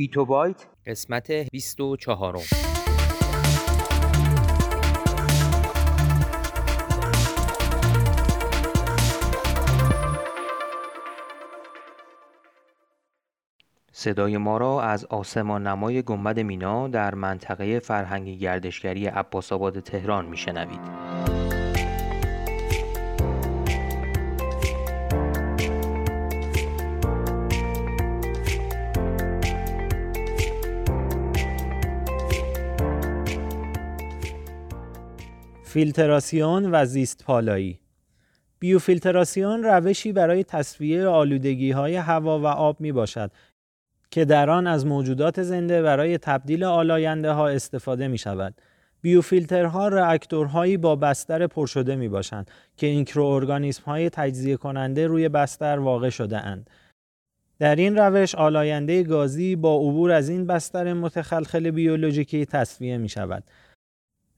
بیتو بایت قسمت 24 صدای ما را از آسمان نمای گنبد مینا در منطقه فرهنگی گردشگری عباس آباد تهران میشنوید. فیلتراسیون و زیست پالایی بیوفیلتراسیون روشی برای تصفیه آلودگی های هوا و آب می باشد که در آن از موجودات زنده برای تبدیل آلاینده ها استفاده می شود. بیوفیلترها راکتورهایی با بستر پرشده می باشند که میکروارگانیسم های تجزیه کننده روی بستر واقع شده اند. در این روش آلاینده گازی با عبور از این بستر متخلخل بیولوژیکی تصفیه می شود.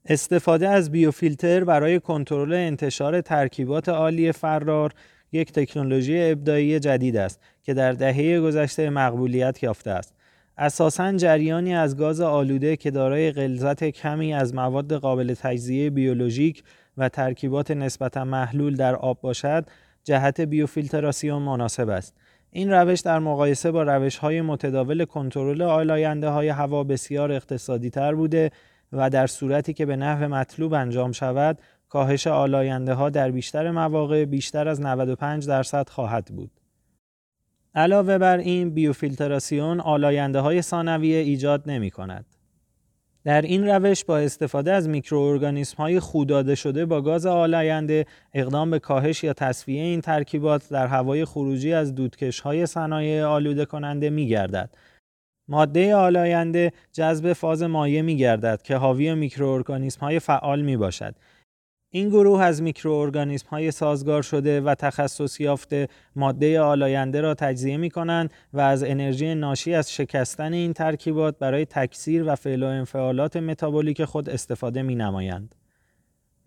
استفاده از بیوفیلتر برای کنترل انتشار ترکیبات عالی فرار یک تکنولوژی ابداعی جدید است که در دهه گذشته مقبولیت یافته است. اساساً جریانی از گاز آلوده که دارای غلظت کمی از مواد قابل تجزیه بیولوژیک و ترکیبات نسبتا محلول در آب باشد، جهت بیوفیلتراسیون مناسب است. این روش در مقایسه با روش های متداول کنترل آلاینده های هوا بسیار اقتصادی تر بوده و در صورتی که به نحو مطلوب انجام شود کاهش آلاینده ها در بیشتر مواقع بیشتر از 95 درصد خواهد بود. علاوه بر این بیوفیلتراسیون آلاینده های ثانویه ایجاد نمی کند. در این روش با استفاده از میکروارگانیسم های خودداده شده با گاز آلاینده اقدام به کاهش یا تصفیه این ترکیبات در هوای خروجی از دودکش های صنایع آلوده کننده می گردد ماده آلاینده جذب فاز مایع می گردد که حاوی میکروارگانیسم های فعال می باشد. این گروه از میکروارگانیسم های سازگار شده و تخصص یافته ماده آلاینده را تجزیه می کنند و از انرژی ناشی از شکستن این ترکیبات برای تکثیر و فعل و انفعالات متابولیک خود استفاده می نمایند.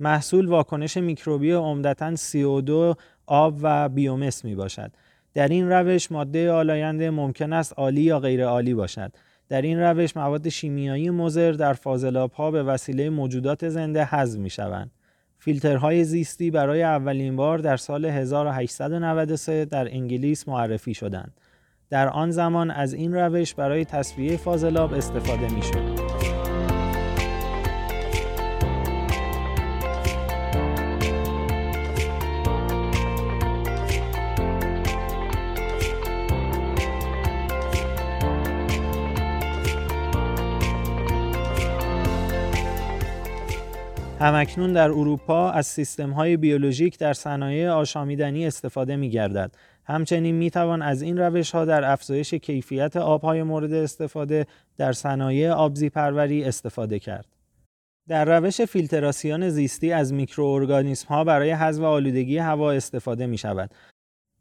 محصول واکنش میکروبی عمدتا CO2 آب و بیومس می باشد. در این روش ماده آلاینده ممکن است عالی یا غیر عالی باشد. در این روش مواد شیمیایی مضر در فاضلاب ها به وسیله موجودات زنده حذف می شوند. فیلترهای زیستی برای اولین بار در سال 1893 در انگلیس معرفی شدند. در آن زمان از این روش برای تصفیه فاضلاب استفاده می شود. همکنون در اروپا از سیستم های بیولوژیک در صنایع آشامیدنی استفاده می گردد. همچنین می توان از این روش ها در افزایش کیفیت آبهای مورد استفاده در صنایع آبزی پروری استفاده کرد. در روش فیلتراسیون زیستی از میکروارگانیسم ها برای حذف آلودگی هوا استفاده می شود.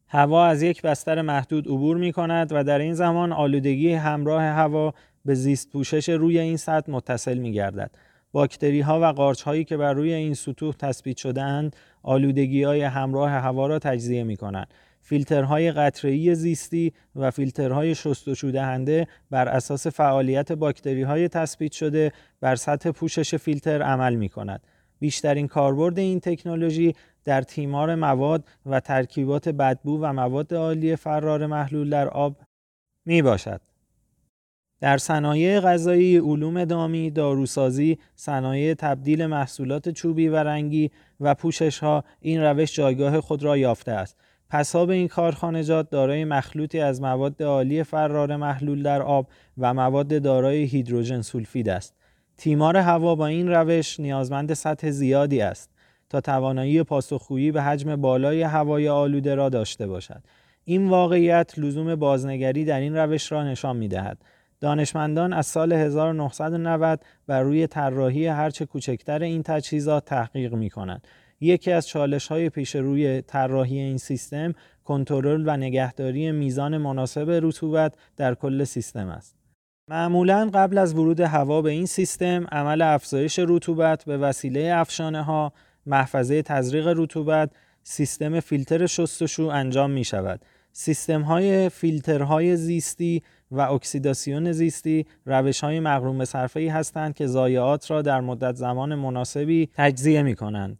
هوا از یک بستر محدود عبور می کند و در این زمان آلودگی همراه هوا به زیست پوشش روی این سطح متصل می گردد. باکتری ها و قارچ هایی که بر روی این سطوح تثبیت شده اند آلودگی های همراه هوا را تجزیه می کنند. فیلترهای قطره‌ای زیستی و فیلترهای شستشو دهنده بر اساس فعالیت باکتری های تثبیت شده بر سطح پوشش فیلتر عمل می کند. بیشترین کاربرد این تکنولوژی در تیمار مواد و ترکیبات بدبو و مواد آلی فرار محلول در آب می باشد. در صنایع غذایی، علوم دامی، داروسازی، صنایع تبدیل محصولات چوبی و رنگی و پوشش ها این روش جایگاه خود را یافته است. پساب این کارخانجات دارای مخلوطی از مواد عالی فرار محلول در آب و مواد دارای هیدروژن سولفید است. تیمار هوا با این روش نیازمند سطح زیادی است تا توانایی پاسخگویی به حجم بالای هوای آلوده را داشته باشد. این واقعیت لزوم بازنگری در این روش را نشان می دهد. دانشمندان از سال 1990 بر روی طراحی هرچه کوچکتر این تجهیزات تحقیق می کنند. یکی از چالش های پیش روی طراحی این سیستم کنترل و نگهداری میزان مناسب رطوبت در کل سیستم است. معمولا قبل از ورود هوا به این سیستم عمل افزایش رطوبت به وسیله افشانه ها، محفظه تزریق رطوبت، سیستم فیلتر شستشو انجام می شود. سیستم های فیلترهای زیستی و اکسیداسیون زیستی روش های مغروم صرفه هستند که ضایعات را در مدت زمان مناسبی تجزیه می کنند.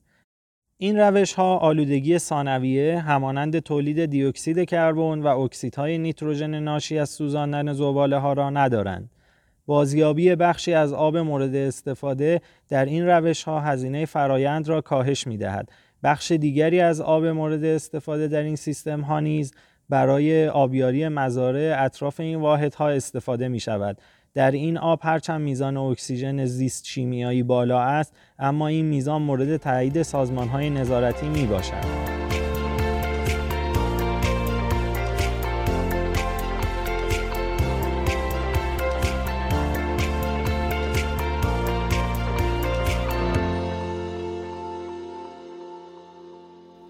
این روش ها آلودگی ثانویه همانند تولید دیوکسید کربن و اکسیدهای نیتروژن ناشی از سوزاندن زباله ها را ندارند. بازیابی بخشی از آب مورد استفاده در این روش ها هزینه فرایند را کاهش می دهد. بخش دیگری از آب مورد استفاده در این سیستم ها نیز برای آبیاری مزارع اطراف این واحدها استفاده می شود. در این آب هرچند میزان اکسیژن زیست شیمیایی بالا است اما این میزان مورد تایید سازمان های نظارتی می باشد.